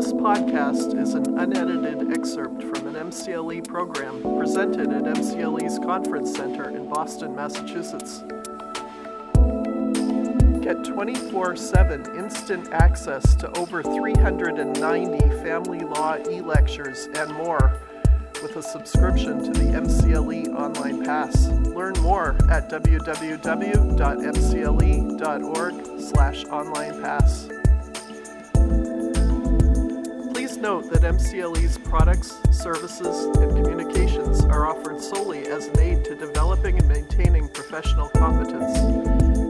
This podcast is an unedited excerpt from an MCLE program presented at MCLE's Conference Center in Boston, Massachusetts. Get 24 7 instant access to over 390 family law e lectures and more with a subscription to the MCLE Online Pass. Learn more at www.mcle.org/slash online pass. Note that MCLE's products, services, and communications are offered solely as an aid to developing and maintaining professional competence.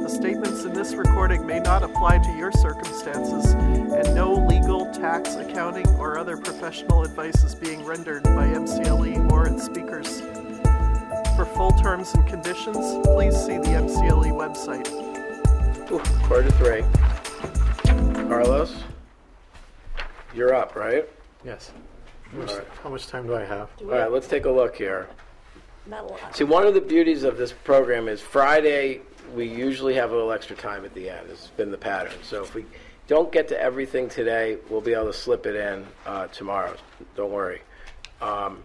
The statements in this recording may not apply to your circumstances, and no legal, tax, accounting, or other professional advice is being rendered by MCLE or its speakers. For full terms and conditions, please see the MCLE website. Ooh, quarter three. Carlos, you're up, right? Yes. How much, Alright. how much time do I have? All right, let's take a look here. Not a lot. See, one of the beauties of this program is Friday, we usually have a little extra time at the end. It's been the pattern. So if we don't get to everything today, we'll be able to slip it in uh, tomorrow. Don't worry. Um,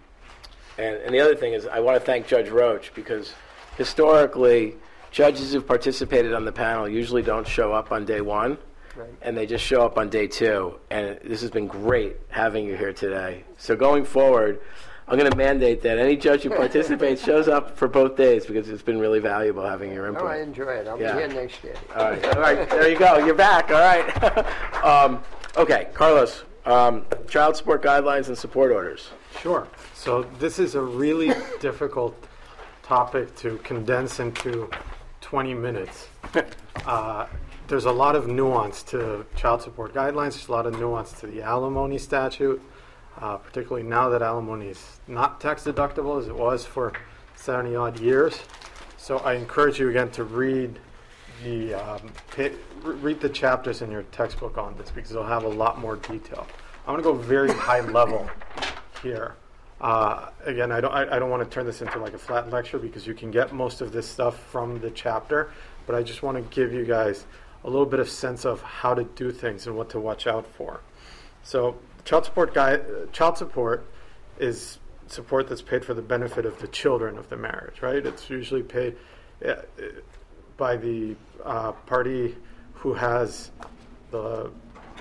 and, and the other thing is, I want to thank Judge Roach because historically, judges who've participated on the panel usually don't show up on day one. And they just show up on day two. And this has been great having you here today. So going forward, I'm going to mandate that any judge who participates shows up for both days because it's been really valuable having your input. Oh, I enjoy it. I'll Yeah. be here next year. All right, all right, there you go. You're back. All right. um, okay, Carlos. Um, child support guidelines and support orders. Sure. So this is a really difficult topic to condense into 20 minutes. Uh, there's a lot of nuance to child support guidelines. There's a lot of nuance to the alimony statute, uh, particularly now that alimony is not tax deductible as it was for 70 odd years. So I encourage you again to read the um, pa- re- read the chapters in your textbook on this because they'll have a lot more detail. I'm going to go very high level here. Uh, again, I don't I, I don't want to turn this into like a flat lecture because you can get most of this stuff from the chapter, but I just want to give you guys a little bit of sense of how to do things and what to watch out for. So, child support guy, child support is support that's paid for the benefit of the children of the marriage, right? It's usually paid uh, uh, by the uh, party who has the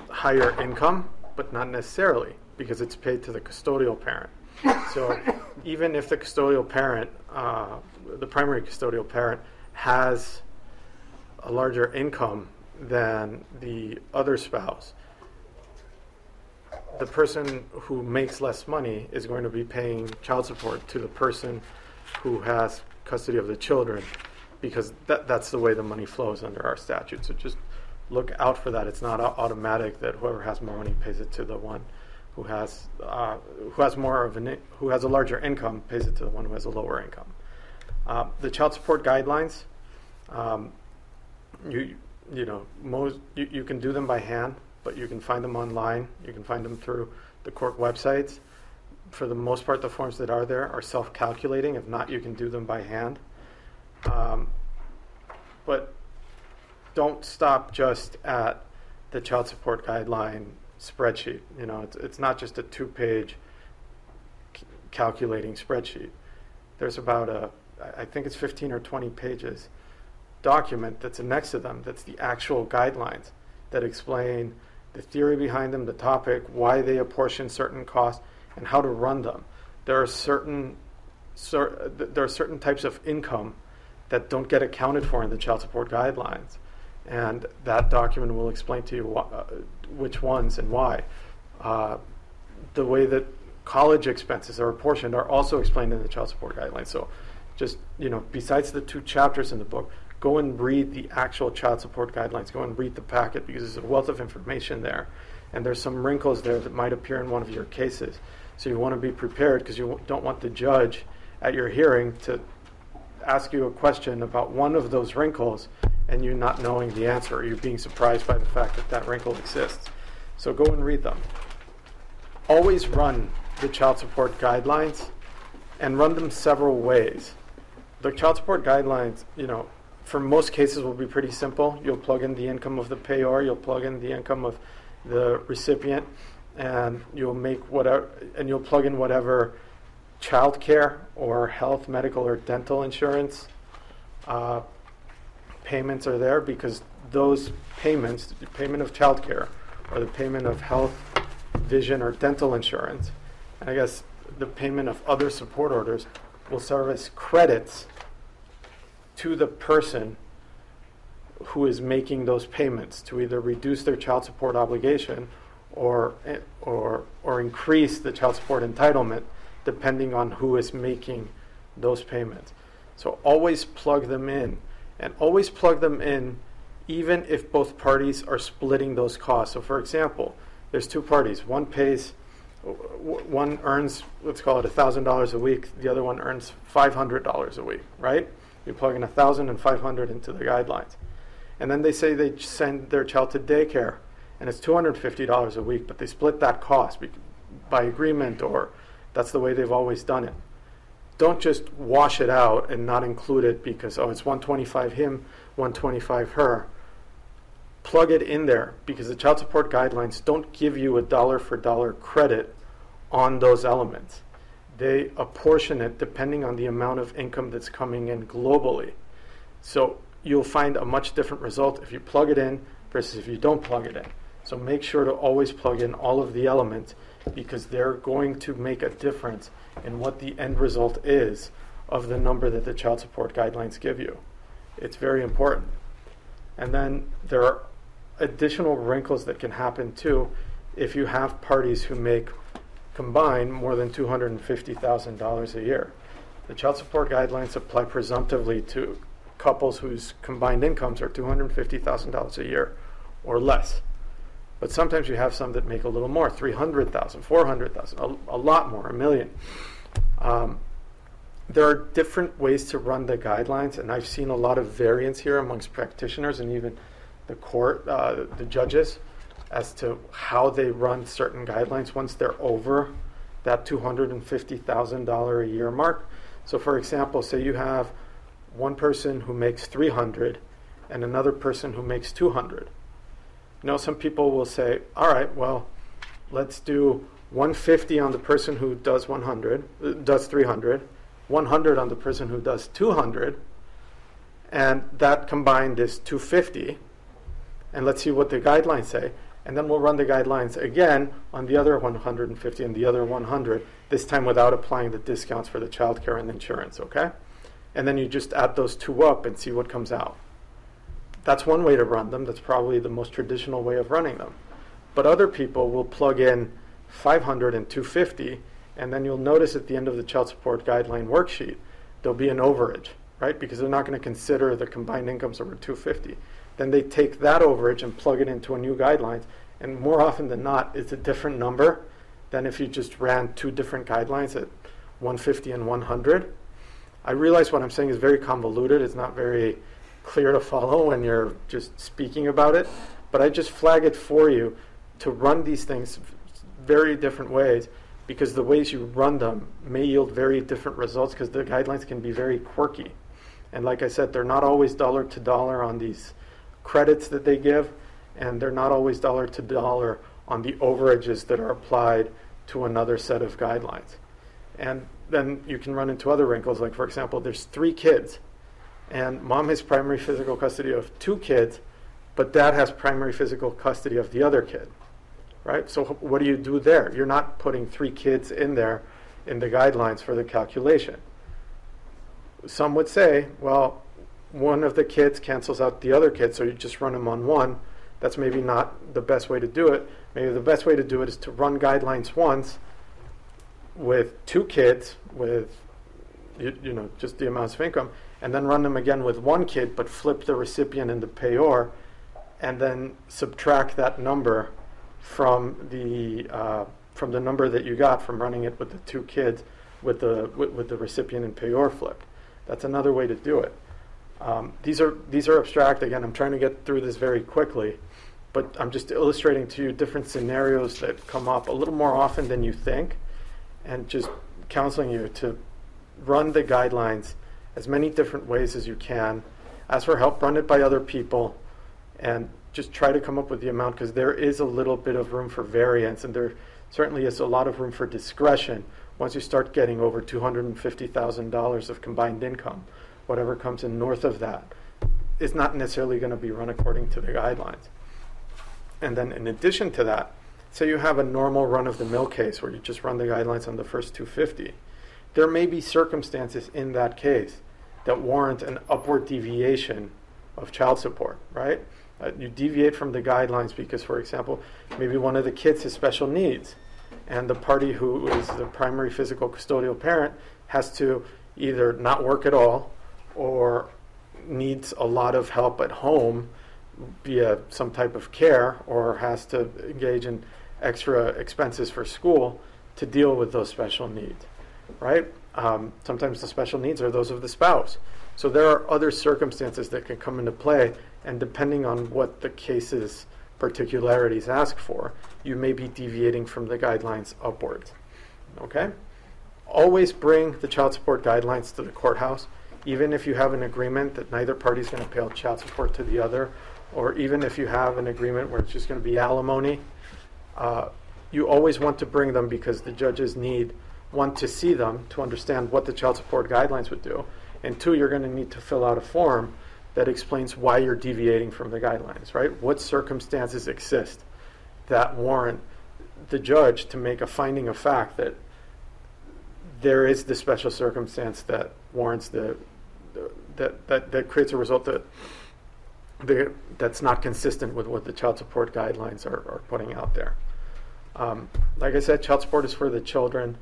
higher income, but not necessarily because it's paid to the custodial parent. So even if the custodial parent, uh, the primary custodial parent, has a larger income than the other spouse, the person who makes less money is going to be paying child support to the person who has custody of the children because that, that's the way the money flows under our statute. So just look out for that. It's not automatic that whoever has more money pays it to the one who has uh, who has more of an who has a larger income pays it to the one who has a lower income. Uh, the child support guidelines, um, you you know most you, you can do them by hand, but you can find them online. You can find them through the court websites. For the most part, the forms that are there are self-calculating. If not, you can do them by hand. Um, but don't stop just at the child support guideline spreadsheet. You know, it's, it's not just a two-page c- calculating spreadsheet. There's about a, I I think it's 15 or 20 pages document that's next to them that's the actual guidelines that explain the theory behind them, the topic, why they apportion certain costs, and how to run them. There are certain cer- there are certain types of income that don't get accounted for in the child support guidelines, and that document will explain to you wh- uh, which ones and why. Uh, the way that college expenses are apportioned are also explained in the child support guidelines. So, just you know, besides the two chapters in the book, go and read the actual child support guidelines. Go and read the packet because there's a wealth of information there, and there's some wrinkles there that might appear in one of your cases. So you want to be prepared because you don't want the judge at your hearing to ask you a question about one of those wrinkles and you not knowing the answer or you being surprised by the fact that that wrinkle exists. So go and read them. Always run the child support guidelines and run them several ways. The child support guidelines, you know, for most cases will be pretty simple. You'll plug in the income of the payor, you'll plug in the income of the recipient, and you'll make whatever, and you'll plug in whatever child care or health, medical, or dental insurance uh, payments are there because those payments, the payment of child care or the payment of health, vision, or dental insurance, and I guess the payment of other support orders will serve as credits to the person who is making those payments to either reduce their child support obligation or, or, or increase the child support entitlement depending on who is making those payments. So always plug them in and always plug them in even if both parties are splitting those costs. So for example, there's two parties. One pays one earns let's call it $1000 a week, the other one earns $500 a week, right? You plug in 1000 and 500 into the guidelines. And then they say they send their child to daycare and it's $250 a week, but they split that cost by agreement or that's the way they've always done it. Don't just wash it out and not include it because, oh, it's 125 him, 125 her. Plug it in there because the child support guidelines don't give you a dollar for dollar credit on those elements. They apportion it depending on the amount of income that's coming in globally. So you'll find a much different result if you plug it in versus if you don't plug it in. So make sure to always plug in all of the elements because they're going to make a difference in what the end result is of the number that the child support guidelines give you. It's very important. And then there are additional wrinkles that can happen too if you have parties who make combined more than $250,000 a year. The child support guidelines apply presumptively to couples whose combined incomes are $250,000 a year or less. But sometimes you have some that make a little more 300,000, 400,000, a, a lot more, a million. Um, there are different ways to run the guidelines, and I've seen a lot of variance here amongst practitioners and even the court, uh, the judges, as to how they run certain guidelines once they're over that $250,000 a year mark. So, for example, say you have one person who makes 300 and another person who makes 200 you know, some people will say, all right, well, let's do 150 on the person who does 100, uh, does 300, 100 on the person who does 200, and that combined is 250. And let's see what the guidelines say. And then we'll run the guidelines again on the other 150 and the other 100, this time without applying the discounts for the child care and insurance, okay? And then you just add those two up and see what comes out. That's one way to run them. That's probably the most traditional way of running them. But other people will plug in 500 and 250, and then you'll notice at the end of the child support guideline worksheet, there'll be an overage, right? Because they're not going to consider the combined incomes over 250. Then they take that overage and plug it into a new guidelines, and more often than not, it's a different number than if you just ran two different guidelines at 150 and 100. I realize what I'm saying is very convoluted. It's not very clear to follow when you're just speaking about it. But I just flag it for you to run these things very different ways because the ways you run them may yield very different results because the guidelines can be very quirky. And like I said, they're not always dollar to dollar on these credits that they give, and they're not always dollar to dollar on the overages that are applied to another set of guidelines. And then you can run into other wrinkles, like, for example, there's three kids and mom has primary physical custody of two kids, but dad has primary physical custody of the other kid. Right? So what do you do there? You're not putting three kids in there in the guidelines for the calculation. Some would say, well, one of the kids cancels out the other kid, so you just run them on one. That's maybe not the best way to do it. Maybe the best way to do it is to run guidelines once with two kids with you, you know just the amounts of income and then run them again with one kid, but flip the recipient and the payor, and then subtract that number from the uh, from the number that you got from running it with the two kids with the with, with the recipient and payor flipped. That's another way to do it. Um, these are these are abstract. Again, I'm trying to get through this very quickly, but I'm just illustrating to you different scenarios that come up a little more often than you think, and just counseling you to run the guidelines as many different ways as you can. Ask for help, run it by other people, and just try to come up with the amount because there is a little bit of room for variance and there certainly is a lot of room for discretion once you start getting over $250,000 of combined income. Whatever comes in north of that is not necessarily going to be run according to the guidelines. And then in addition to that, say you have a normal run of the mill case where you just run the guidelines on the first 250. There may be circumstances in that case that warrant an upward deviation of child support, right? Uh, you deviate from the guidelines because, for example, maybe one of the kids has special needs, and the party who is the primary physical custodial parent has to either not work at all or needs a lot of help at home via some type of care or has to engage in extra expenses for school to deal with those special needs, right? Um, sometimes the special needs are those of the spouse. So there are other circumstances that can come into play, and depending on what the case's particularities ask for, you may be deviating from the guidelines upwards. Okay? Always bring the child support guidelines to the courthouse, even if you have an agreement that neither party is going to pay child support to the other, or even if you have an agreement where it's just going to be alimony. Uh, you always want to bring them because the judges need one to see them to understand what the child support guidelines would do, and two, you're going to need to fill out a form that explains why you're deviating from the guidelines, right? What circumstances exist that warrant the judge to make a finding of fact that there is the special circumstance that warrants the, the that, that that creates a result that that's not consistent with what the child support guidelines are, are putting out there. Um, like I said, child support is for the children.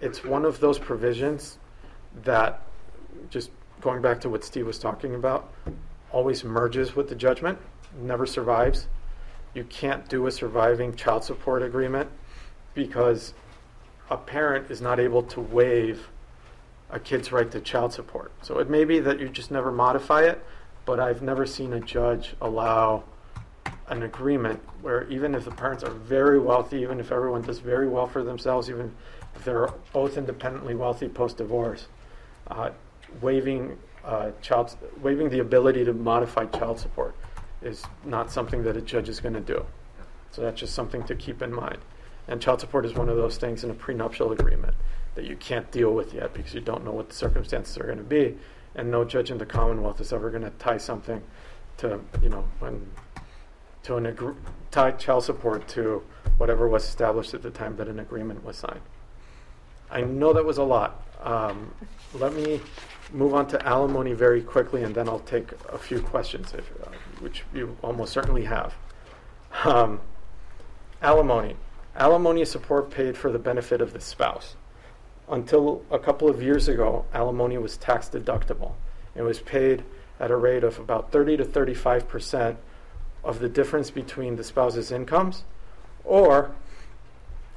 It's one of those provisions that, just going back to what Steve was talking about, always merges with the judgment, never survives. You can't do a surviving child support agreement because a parent is not able to waive a kid's right to child support. So it may be that you just never modify it, but I've never seen a judge allow an agreement where even if the parents are very wealthy, even if everyone does very well for themselves, even if they're both independently wealthy post divorce, uh, waiving uh, child waiving the ability to modify child support is not something that a judge is going to do. So that's just something to keep in mind. And child support is one of those things in a prenuptial agreement that you can't deal with yet because you don't know what the circumstances are going to be, and no judge in the Commonwealth is ever going to tie something to you know when to an agree- tie child support to whatever was established at the time that an agreement was signed. I know that was a lot. Um, let me move on to alimony very quickly, and then I'll take a few questions, if, uh, which you almost certainly have. Um, alimony. Alimony is support paid for the benefit of the spouse. Until a couple of years ago, alimony was tax deductible. It was paid at a rate of about 30 to 35 percent of the difference between the spouse's incomes or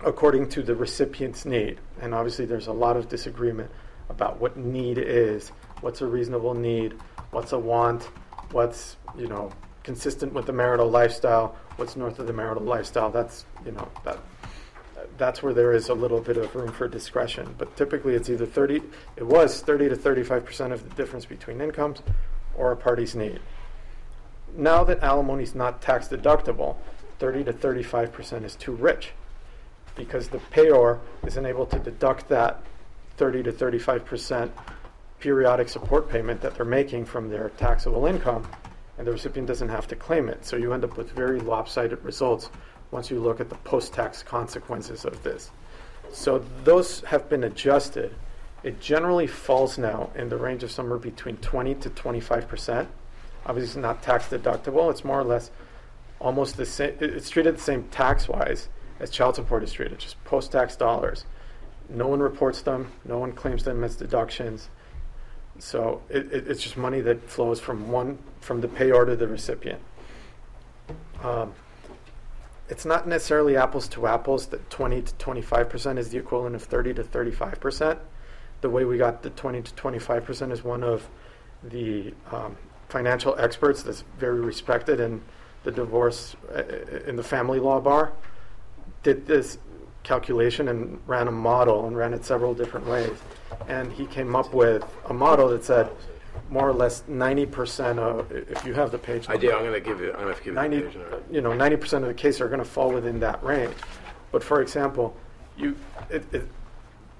according to the recipient's need. And obviously, there's a lot of disagreement about what need is, what's a reasonable need, what's a want, what's, you know, consistent with the marital lifestyle, what's north of the marital lifestyle. That's, you know, that that's where there is a little bit of room for discretion. But typically, it's either 30, it was 30 to 35 percent of the difference between incomes or a party's need. Now that alimony is not tax deductible, 30 to 35 percent is too rich because the payor isn't able to deduct that 30 to 35 percent periodic support payment that they're making from their taxable income, and the recipient doesn't have to claim it. So you end up with very lopsided results once you look at the post-tax consequences of this. So those have been adjusted. It generally falls now in the range of somewhere between 20 to 25 percent. Obviously, it's not tax deductible. It's more or less almost the same. It's treated the same tax-wise as child support is treated, just post-tax dollars. No one reports them. No one claims them as deductions. So it, it, it's just money that flows from one from the payor to the recipient. Um, it's not necessarily apples to apples that 20 to 25 percent is the equivalent of 30 to 35 percent. The way we got the 20 to 25 percent is one of the um, financial experts that's very respected in the divorce uh, in the family law bar did this calculation and ran a model and ran it several different ways. And he came up with a model that said more or less 90% of, if you have the page. I do, I'm gonna give you, I'm gonna give you the 90, page number. you know, 90% of the cases are going to fall within that range. But for example, you, it, it,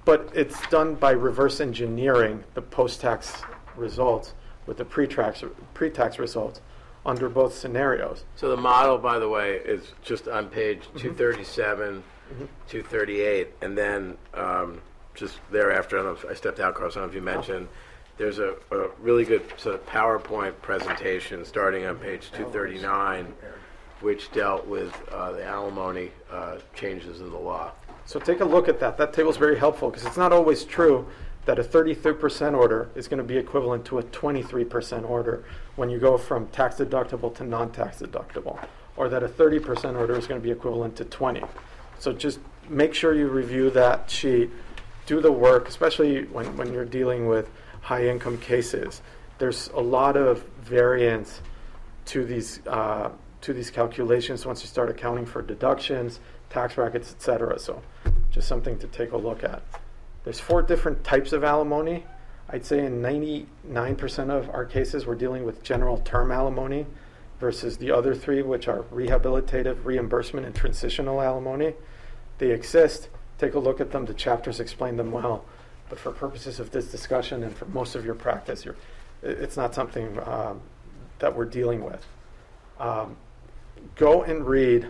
but it's done by reverse engineering the post-tax results with the pre-tax, pre-tax results under both scenarios. So the model, by the way, is just on page Mm-hmm. 237, 238, and then um, just thereafter, I don't know if I stepped out, I don't know if you mentioned, there's a, a really good sort of PowerPoint presentation starting on page 239, which dealt with uh, the alimony uh, changes in the law. So take a look at that. That table is very helpful because it's not always true that a 33% order is going to be equivalent to a 23% order when you go from tax deductible to non-tax deductible, or that a 30% order is going to be equivalent to 20. So just make sure you review that sheet, do the work, especially when, when you're dealing with high-income cases. There's a lot of variance to these uh, to these calculations once you start accounting for deductions, tax brackets, etc. So, just something to take a look at. There's four different types of alimony. I'd say in 99% of our cases, we're dealing with general term alimony versus the other three, which are rehabilitative, reimbursement, and transitional alimony. They exist. Take a look at them. The chapters explain them well. But for purposes of this discussion and for most of your practice, it's not something um, that we're dealing with. Um, go and read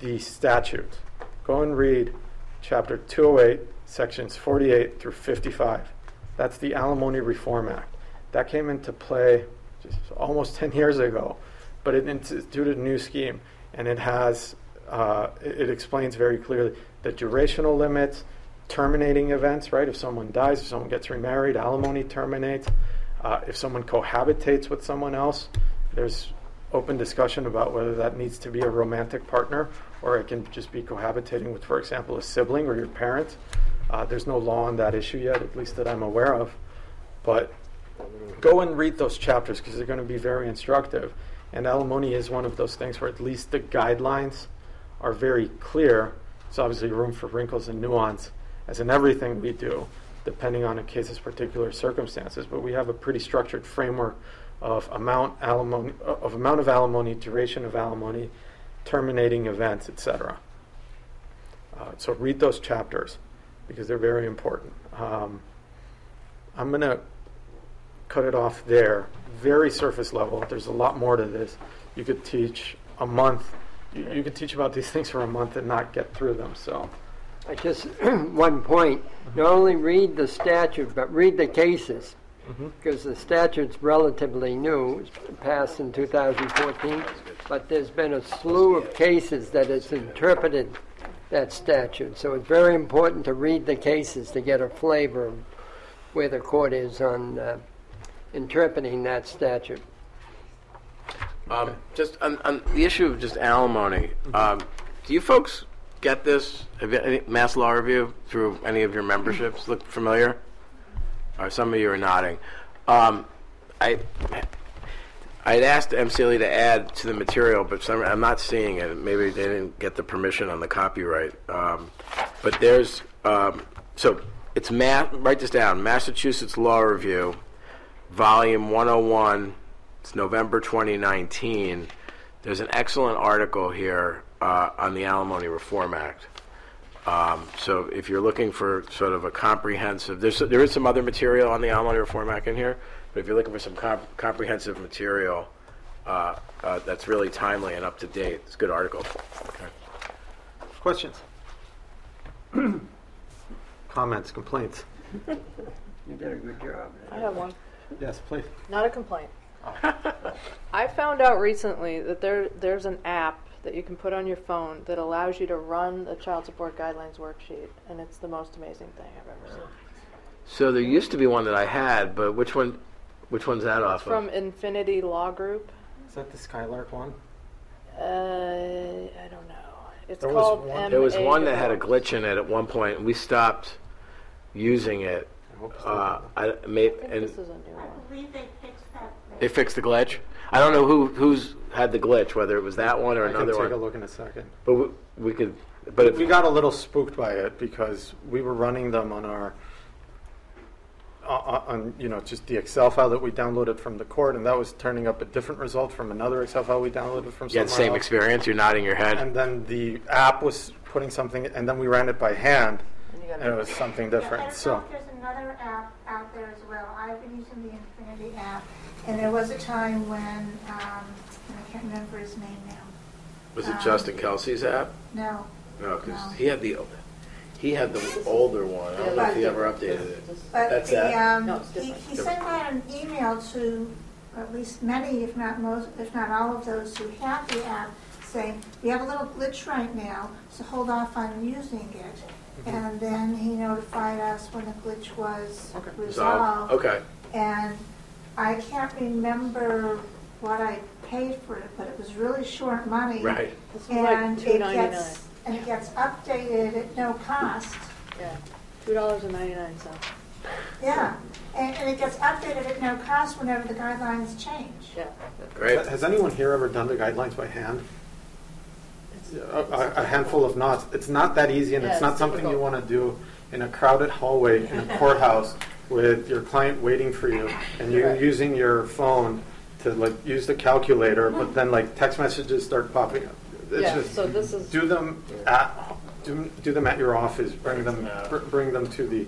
the statute. Go and read chapter 208, sections 48 through 55. That's the Alimony Reform Act. That came into play almost 10 years ago, but it instituted a new scheme, and it has uh, it explains very clearly the durational limits, terminating events. Right, if someone dies, if someone gets remarried, alimony terminates. Uh, if someone cohabitates with someone else, there's open discussion about whether that needs to be a romantic partner or it can just be cohabitating with, for example, a sibling or your parent. Uh, there's no law on that issue yet, at least that I'm aware of. But go and read those chapters because they're going to be very instructive. And alimony is one of those things where at least the guidelines are very clear. It's obviously room for wrinkles and nuance, as in everything we do, depending on a case's particular circumstances. But we have a pretty structured framework of amount alimony, of amount of alimony, duration of alimony, terminating events, etc. Uh, so read those chapters because they're very important. Um, I'm going to cut it off there. Very surface level. There's a lot more to this. You could teach a month. You, you could teach about these things for a month and not get through them. So just, one point, not only read the statute, but read the cases. Because the statute's relatively new, it was passed in 2014, but there's been a slew of cases that has interpreted that statute. So it's very important to read the cases to get a flavor of where the court is on uh, interpreting that statute. Um, just on, on the issue of just alimony, um, do you folks get this? Any Mass Law Review through any of your memberships? Look familiar? Or some of you are nodding. Um, I I'd asked MCLE to add to the material, but some, I'm not seeing it. Maybe they didn't get the permission on the copyright. Um, but there's um, so it's ma- write this down. Massachusetts Law Review, Volume 101. It's November 2019. There's an excellent article here uh, on the Alimony Reform Act. Um, so if you're looking for sort of a comprehensive, there's, there is some other material on the Alimony Reform Act in here, but if you're looking for some comp- comprehensive material uh, uh, that's really timely and up to date, it's a good article. Okay. questions, comments, complaints. You did a good job. I have one. Yes, please. Not a complaint. I found out recently that there there's an app that you can put on your phone that allows you to run the child support guidelines worksheet, and it's the most amazing thing I've ever seen. So there used to be one that I had, but which one? Which one's that off From of? Infinity Law Group. Is that the Skylark one? Uh, I don't know. It's There was called. one- There was one that had a glitch in it at one point, and we stopped using it. I hope so. Uh, I, may, I think and this is a new one. believe they fixed that. They fixed the glitch. I don't know who who's had the glitch, whether it was that one or I can another take a one. look in a second. But we, we could. But if we got a little spooked by it because we were running them on our on, on, you know, just the Excel file that we downloaded from the court, and that was turning up a different result from another Excel file we downloaded from You had somewhere the same else. experience, you're nodding your head. And then the app was putting something, and then we ran it by hand, And and it was something Yeah, I different. don't know So, if there's another app out there as well. I've been using the Infinity app, and there was a time when, um, and I can't remember his name now. Was it um, Justin Kelsey's app? No, No, because No. he had the, he had the older one. I don't know if he ever updated it. but That's the, that? um, No, it's he, different. he sent out an email to at least many, if not most, if not all of those who have the app, saying, we have a little glitch right now, so hold off on using it. Mm-hmm. And then he notified us when the glitch was So, resolved. okay. And I can't remember what I paid for it, but it was really short money. Right. This was like And two it ninety nine. gets, and it gets updated at no cost. Yeah, two dollars and ninety nine cents. Yeah, and, and it gets updated at no cost whenever the guidelines change. Yeah. Great. has anyone here ever done the guidelines by hand? A, a- a handful of knots. It's not that easy, and Yeah, it's not it's something you want to do in a crowded hallway in a courthouse with your client waiting for you, and you're Right. using your phone to like use the calculator, but then like text messages start popping up. It's Yeah, just- so this is- do them at do, do them at your office. Bring them br- bring them to the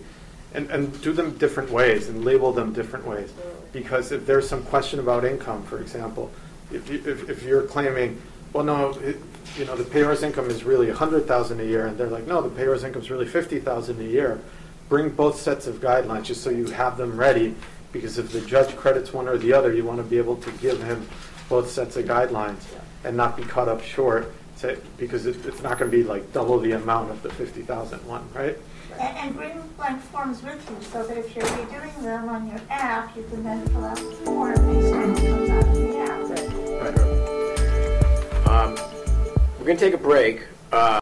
and, and do them different ways and label them different ways. Mm. Because if there's some question about income, for example, if, you, if, if you're claiming, well, no, it, you know, the payor's income is really 100000 a year, and they're like, no, the payor's income is really 50000 a year, bring both sets of guidelines just so you have them ready. Because if the judge credits one or the other, you want to be able to give him both sets of guidelines and not be caught up short. Say, because it, it's not going to be like double the amount of the 50000 one, right? And, and bring blank forms with you, so that if you're redoing them on your app, you can then fill out the form based on what comes out of the app. Right. Um, we're going to take a break. Uh,